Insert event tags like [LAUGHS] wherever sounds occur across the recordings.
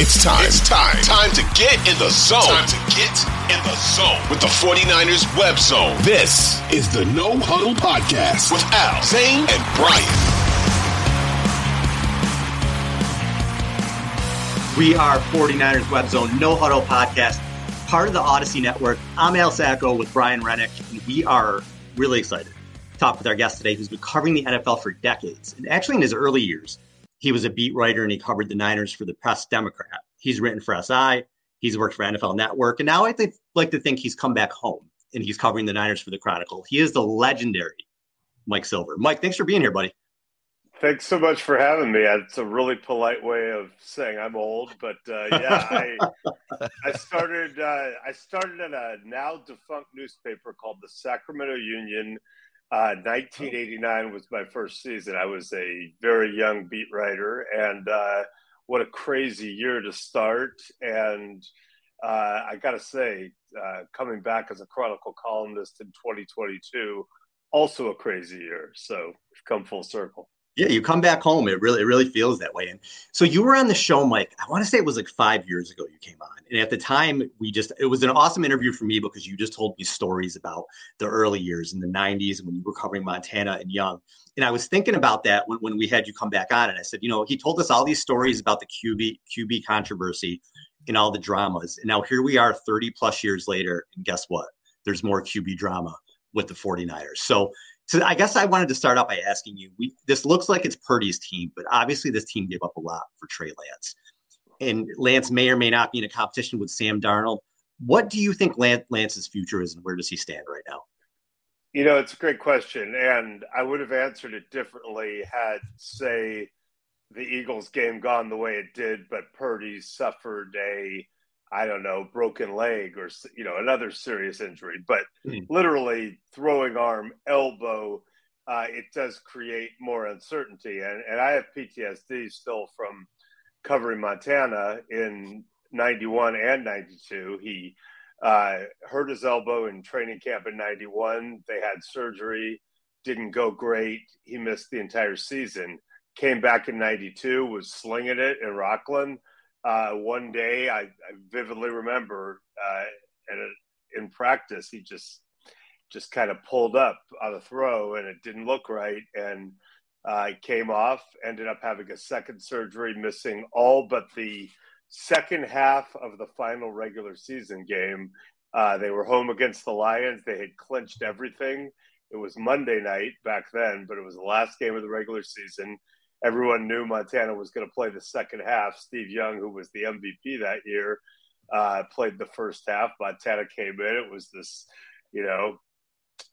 It's time. It's time. Time to get in the zone. Time to get in the zone with the 49ers web zone. This is the No Huddle Podcast with Al, Zane, and Brian. We are 49ers web zone, No Huddle Podcast, part of the Odyssey Network. I'm Al Sacco with Brian Rennick, and we are really excited to talk with our guest today who's been covering the NFL for decades. And actually, in his early years, he was a beat writer and he covered the Niners for the Press Democrat. He's written for SI. He's worked for NFL Network. And now I think, like to think he's come back home and he's covering the Niners for the Chronicle. He is the legendary Mike Silver. Mike, thanks for being here, buddy. Thanks so much for having me. It's a really polite way of saying I'm old, but uh, yeah, I, [LAUGHS] I started uh, I started at a now defunct newspaper called the Sacramento Union uh, 1989 was my first season. I was a very young beat writer, and uh, what a crazy year to start. And uh, I got to say, uh, coming back as a Chronicle columnist in 2022, also a crazy year. So we've come full circle. Yeah, you come back home. It really, it really feels that way. And so you were on the show, Mike. I want to say it was like five years ago you came on. And at the time, we just it was an awesome interview for me because you just told me stories about the early years in the '90s when you were covering Montana and Young. And I was thinking about that when, when we had you come back on, and I said, you know, he told us all these stories about the QB QB controversy and all the dramas. And now here we are, 30 plus years later, and guess what? There's more QB drama with the 49ers. So so I guess I wanted to start out by asking you: we, This looks like it's Purdy's team, but obviously this team gave up a lot for Trey Lance, and Lance may or may not be in a competition with Sam Darnold. What do you think Lance, Lance's future is, and where does he stand right now? You know, it's a great question, and I would have answered it differently had, say, the Eagles game gone the way it did, but Purdy suffered a I don't know, broken leg or you know another serious injury, but mm. literally throwing arm, elbow, uh, it does create more uncertainty. And and I have PTSD still from covering Montana in '91 and '92. He uh, hurt his elbow in training camp in '91. They had surgery, didn't go great. He missed the entire season. Came back in '92, was slinging it in Rocklin uh, one day I, I vividly remember uh, a, in practice he just just kind of pulled up on a throw and it didn't look right. And I uh, came off ended up having a second surgery missing all but the second half of the final regular season game. Uh, they were home against the lions. They had clinched everything. It was monday night back then but it was the last game of the regular season everyone knew Montana was going to play the second half. Steve Young, who was the MVP that year, uh, played the first half. Montana came in. It was this, you know,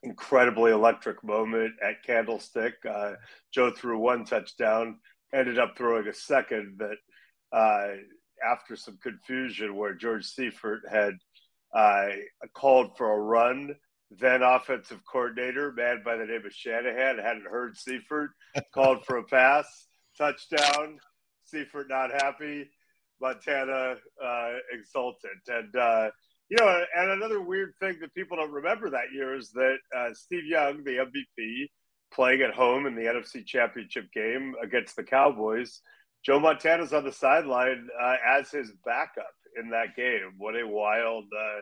incredibly electric moment at Candlestick. Uh, Joe threw one touchdown, ended up throwing a second that, uh, after some confusion, where George Seifert had uh, called for a run then offensive coordinator, man by the name of Shanahan, hadn't heard Seifert, called for a pass, touchdown. Seifert not happy, Montana uh, exultant. And, uh, you know, and another weird thing that people don't remember that year is that uh, Steve Young, the MVP, playing at home in the NFC Championship game against the Cowboys, Joe Montana's on the sideline uh, as his backup in that game. What a wild uh,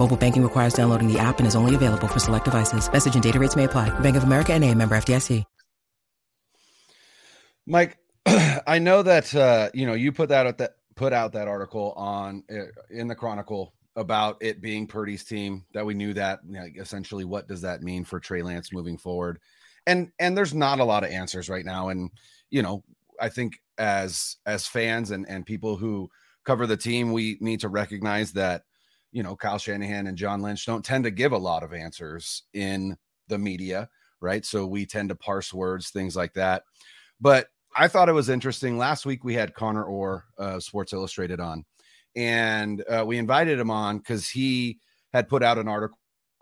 Mobile banking requires downloading the app and is only available for select devices. Message and data rates may apply. Bank of America and a member FDIC. Mike, [CLEARS THROAT] I know that uh, you know you put that, that put out that article on uh, in the Chronicle about it being Purdy's team. That we knew that you know, essentially. What does that mean for Trey Lance moving forward? And and there's not a lot of answers right now. And you know, I think as as fans and and people who cover the team, we need to recognize that you know Kyle Shanahan and John Lynch don't tend to give a lot of answers in the media, right? So we tend to parse words, things like that. But I thought it was interesting. Last week we had Connor Orr, uh, Sports Illustrated, on, and uh, we invited him on because he had put out an article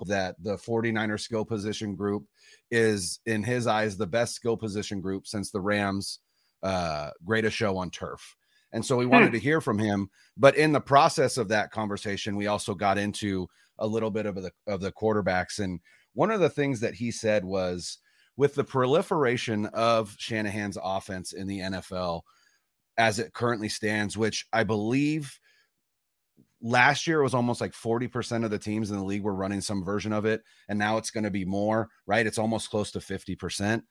that the 49er skill position group is, in his eyes, the best skill position group since the Rams' uh, greatest show on turf. And so we wanted hmm. to hear from him. But in the process of that conversation, we also got into a little bit of the of the quarterbacks. And one of the things that he said was with the proliferation of Shanahan's offense in the NFL as it currently stands, which I believe last year it was almost like 40% of the teams in the league were running some version of it. And now it's going to be more, right? It's almost close to 50%.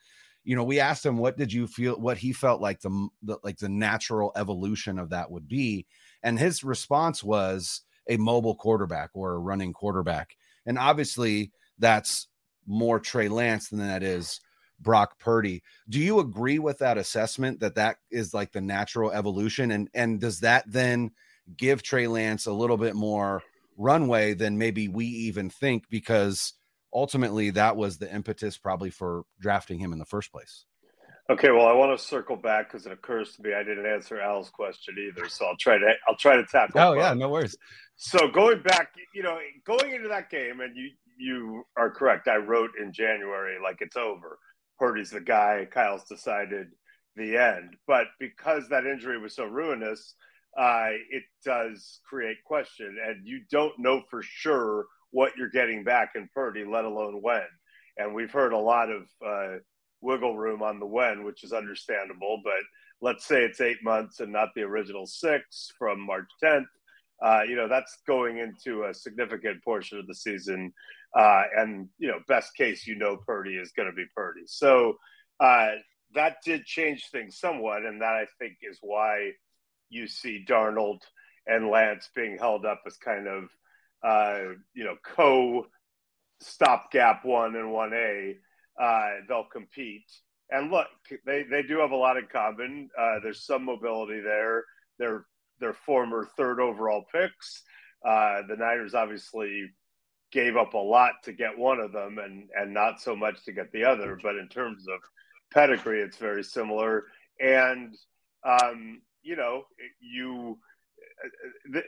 You know, we asked him, what did you feel, what he felt like the, the like the natural evolution of that would be. And his response was a mobile quarterback or a running quarterback. And obviously that's more Trey Lance than that is Brock Purdy. Do you agree with that assessment that that is like the natural evolution and and does that then give Trey Lance a little bit more runway than maybe we even think because ultimately that was the impetus probably for drafting him in the first place. Okay, well, I want to circle back because it occurs to me I didn't answer Al's question either, so I'll try to I'll try to tackle. Oh yeah, no worries. So going back, you know, going into that game, and you you are correct. I wrote in January like it's over. Purdy's the guy. Kyle's decided the end. But because that injury was so ruinous, uh, it does create question, and you don't know for sure what you're getting back in Purdy, let alone when. And we've heard a lot of uh, wiggle room on the when, which is understandable. But let's say it's eight months and not the original six from March 10th uh, you know, that's going into a significant portion of the season. Uh, and, you know, best case, you know, Purdy is going to be Purdy. So uh, that did change things somewhat. And that I think is why you see Darnold and Lance being held up as kind of, uh, you know, co stopgap one and 1A. Uh, they'll compete. And look, they, they do have a lot in common. Uh, there's some mobility there. They're their former third overall picks. Uh, the Niners obviously gave up a lot to get one of them and and not so much to get the other. But in terms of pedigree, it's very similar. And um, you know, you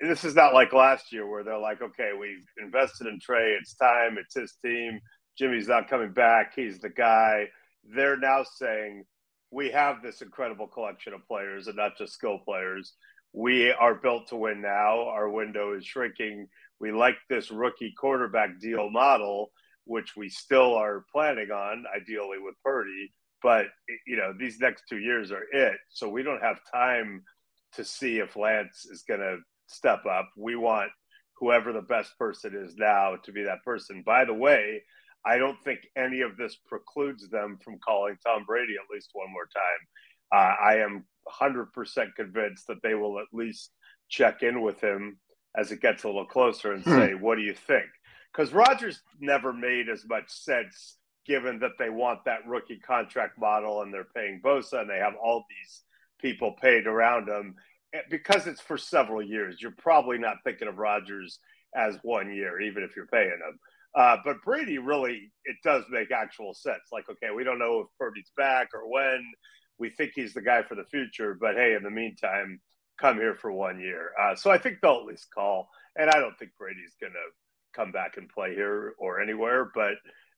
this is not like last year where they're like, okay, we've invested in Trey, it's time, it's his team. Jimmy's not coming back, he's the guy. They're now saying we have this incredible collection of players and not just skill players we are built to win now. Our window is shrinking. We like this rookie quarterback deal model, which we still are planning on, ideally with Purdy. But you know, these next two years are it. So we don't have time to see if Lance is going to step up. We want whoever the best person is now to be that person. By the way, I don't think any of this precludes them from calling Tom Brady at least one more time. Uh, I am 100% convinced that they will at least check in with him as it gets a little closer and hmm. say, What do you think? Because Rodgers never made as much sense given that they want that rookie contract model and they're paying Bosa and they have all these people paid around him. Eh, because it's for several years, you're probably not thinking of Rodgers as one year, even if you're paying him. Uh, but Brady really, it does make actual sense. Like, okay, we don't know if Purdy's back or when we think he's the guy for the future. But hey, in the meantime, come here for one year. Uh, so I think they'll at least call. And I don't think Brady's going to come back and play here or anywhere, but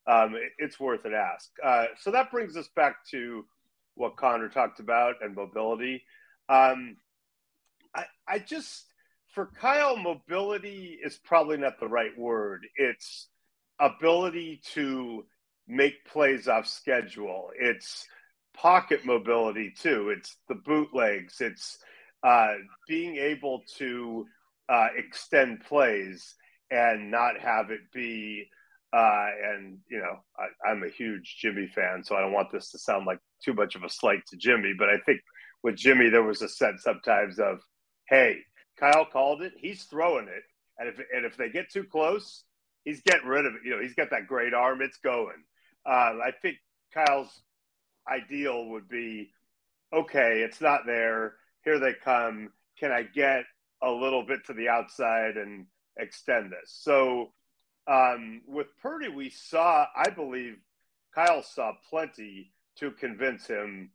um, it, it's worth an ask. Uh, so that brings us back to what Connor talked about and mobility. Um, I, I just, for Kyle, mobility is probably not the right word. It's ability to make plays off schedule. It's pocket mobility too. It's the bootlegs. It's uh, being able to uh, extend plays and not have it be. Uh, and you know, I, I'm a huge Jimmy fan, so I don't want this to sound like too much of a slight to Jimmy. But I think with Jimmy, there was a sense sometimes of, "Hey, Kyle called it. He's throwing it, and if and if they get too close, he's getting rid of it. You know, he's got that great arm. It's going. Uh, I think Kyle's ideal would be, okay, it's not there. Here they come. Can I get a little bit to the outside and extend this? So um, with Purdy, we saw, I believe, Kyle saw plenty to convince him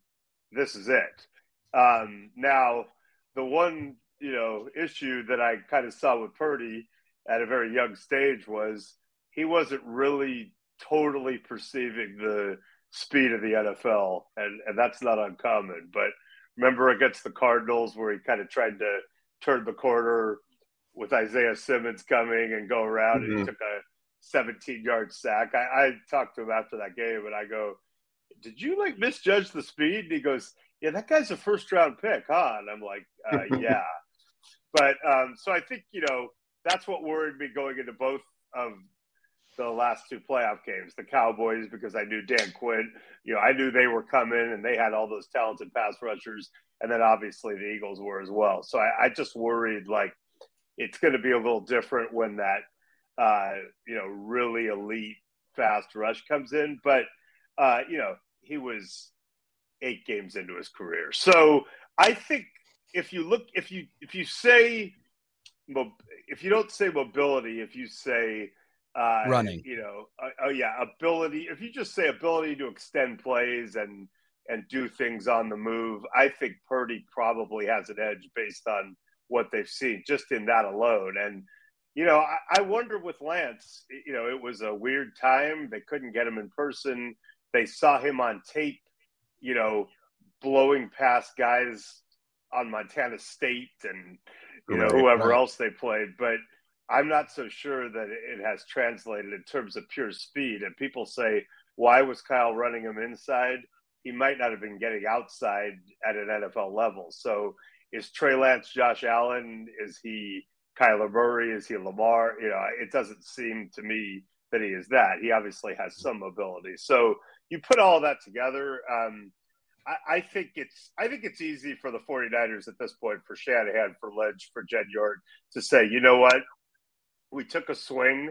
this is it. Um, now, the one you know issue that I kind of saw with Purdy at a very young stage was he wasn't really totally perceiving the speed of the NFL, and and that's not uncommon. But remember against the Cardinals where he kind of tried to turn the corner with Isaiah Simmons coming and go around, mm-hmm. and he mm-hmm. took a 17 yard sack. I, I talked to him after that game, and I go, "Did you like misjudge the speed?" And he goes, "Yeah, that guy's a first round pick, huh?" And I'm like, uh, [LAUGHS] "Yeah." but um, so I think you know that's what worried me going into both of the last two playoff games. The Cowboys, because I knew Dan Quinn, you know, I knew they were coming and they had all those talented pass rushers. And then obviously the Eagles were as well. So I, I just worried like it's going to be a little different when that, uh, you know, really elite fast rush comes in. But, uh, you know, he was eight games into his career. So I think if you look, if you, if you say, if you don't say mobility, if you say, uh, running. You know, uh, oh yeah, ability. If you just say ability to extend plays and and do things on the move, I think Purdy probably has an edge based on what they've seen just in that alone. And you know, I, I wonder with Lance. You know, it was a weird time. They couldn't get him in person. They saw him on tape. You know, blowing past guys on Montana State and you know whoever else they played, but I'm not so sure that it has translated in terms of pure speed. And people say, why was Kyle running him inside? He might not have been getting outside at an NFL level. So is Trey Lance Josh Allen? Is he Kyler Murray? Is he Lamar? You know, it doesn't seem to me that he is that. He obviously has some ability. So you put all that together. Um, I, I, think it's I think it's easy for the 49ers at this point for Shanahan, for Lynch, for Jed York to say, you know what, we took a swing.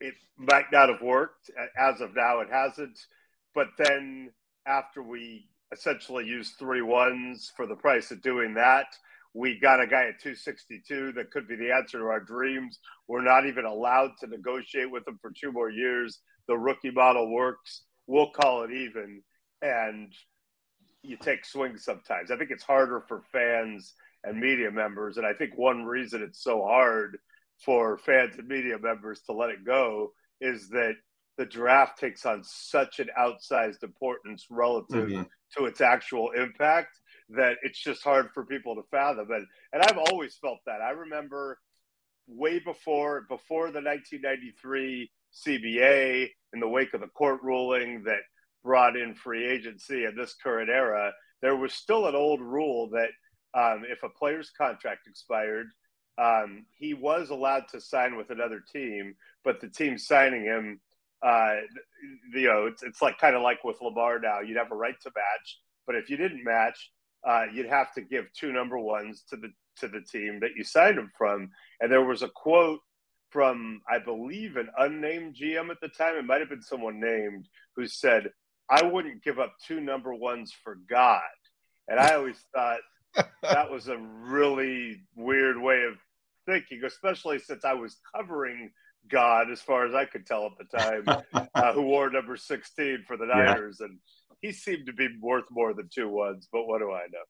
It might not have worked. As of now, it hasn't. But then after we essentially used three ones for the price of doing that, we got a guy at 262 that could be the answer to our dreams. We're not even allowed to negotiate with him for two more years. The rookie model works. We'll call it even. And you take swings sometimes. I think it's harder for fans and media members. And I think one reason it's so hard for fans and media members to let it go is that the draft takes on such an outsized importance relative mm-hmm. to its actual impact that it's just hard for people to fathom. And and I've always felt that. I remember way before before the 1993 CBA in the wake of the court ruling that brought in free agency in this current era, there was still an old rule that um, if a player's contract expired, um, he was allowed to sign with another team, but the team signing him, uh, you know, it's, it's like kind of like with Lamar now. You'd have a right to match, but if you didn't match, uh, you'd have to give two number ones to the to the team that you signed him from. And there was a quote from, I believe, an unnamed GM at the time. It might have been someone named who said, "I wouldn't give up two number ones for God." And I always thought [LAUGHS] that was a really weird way of thinking, especially since I was covering God, as far as I could tell at the time, [LAUGHS] uh, who wore number 16 for the Niners. Yeah. And he seemed to be worth more than two ones, but what do I know?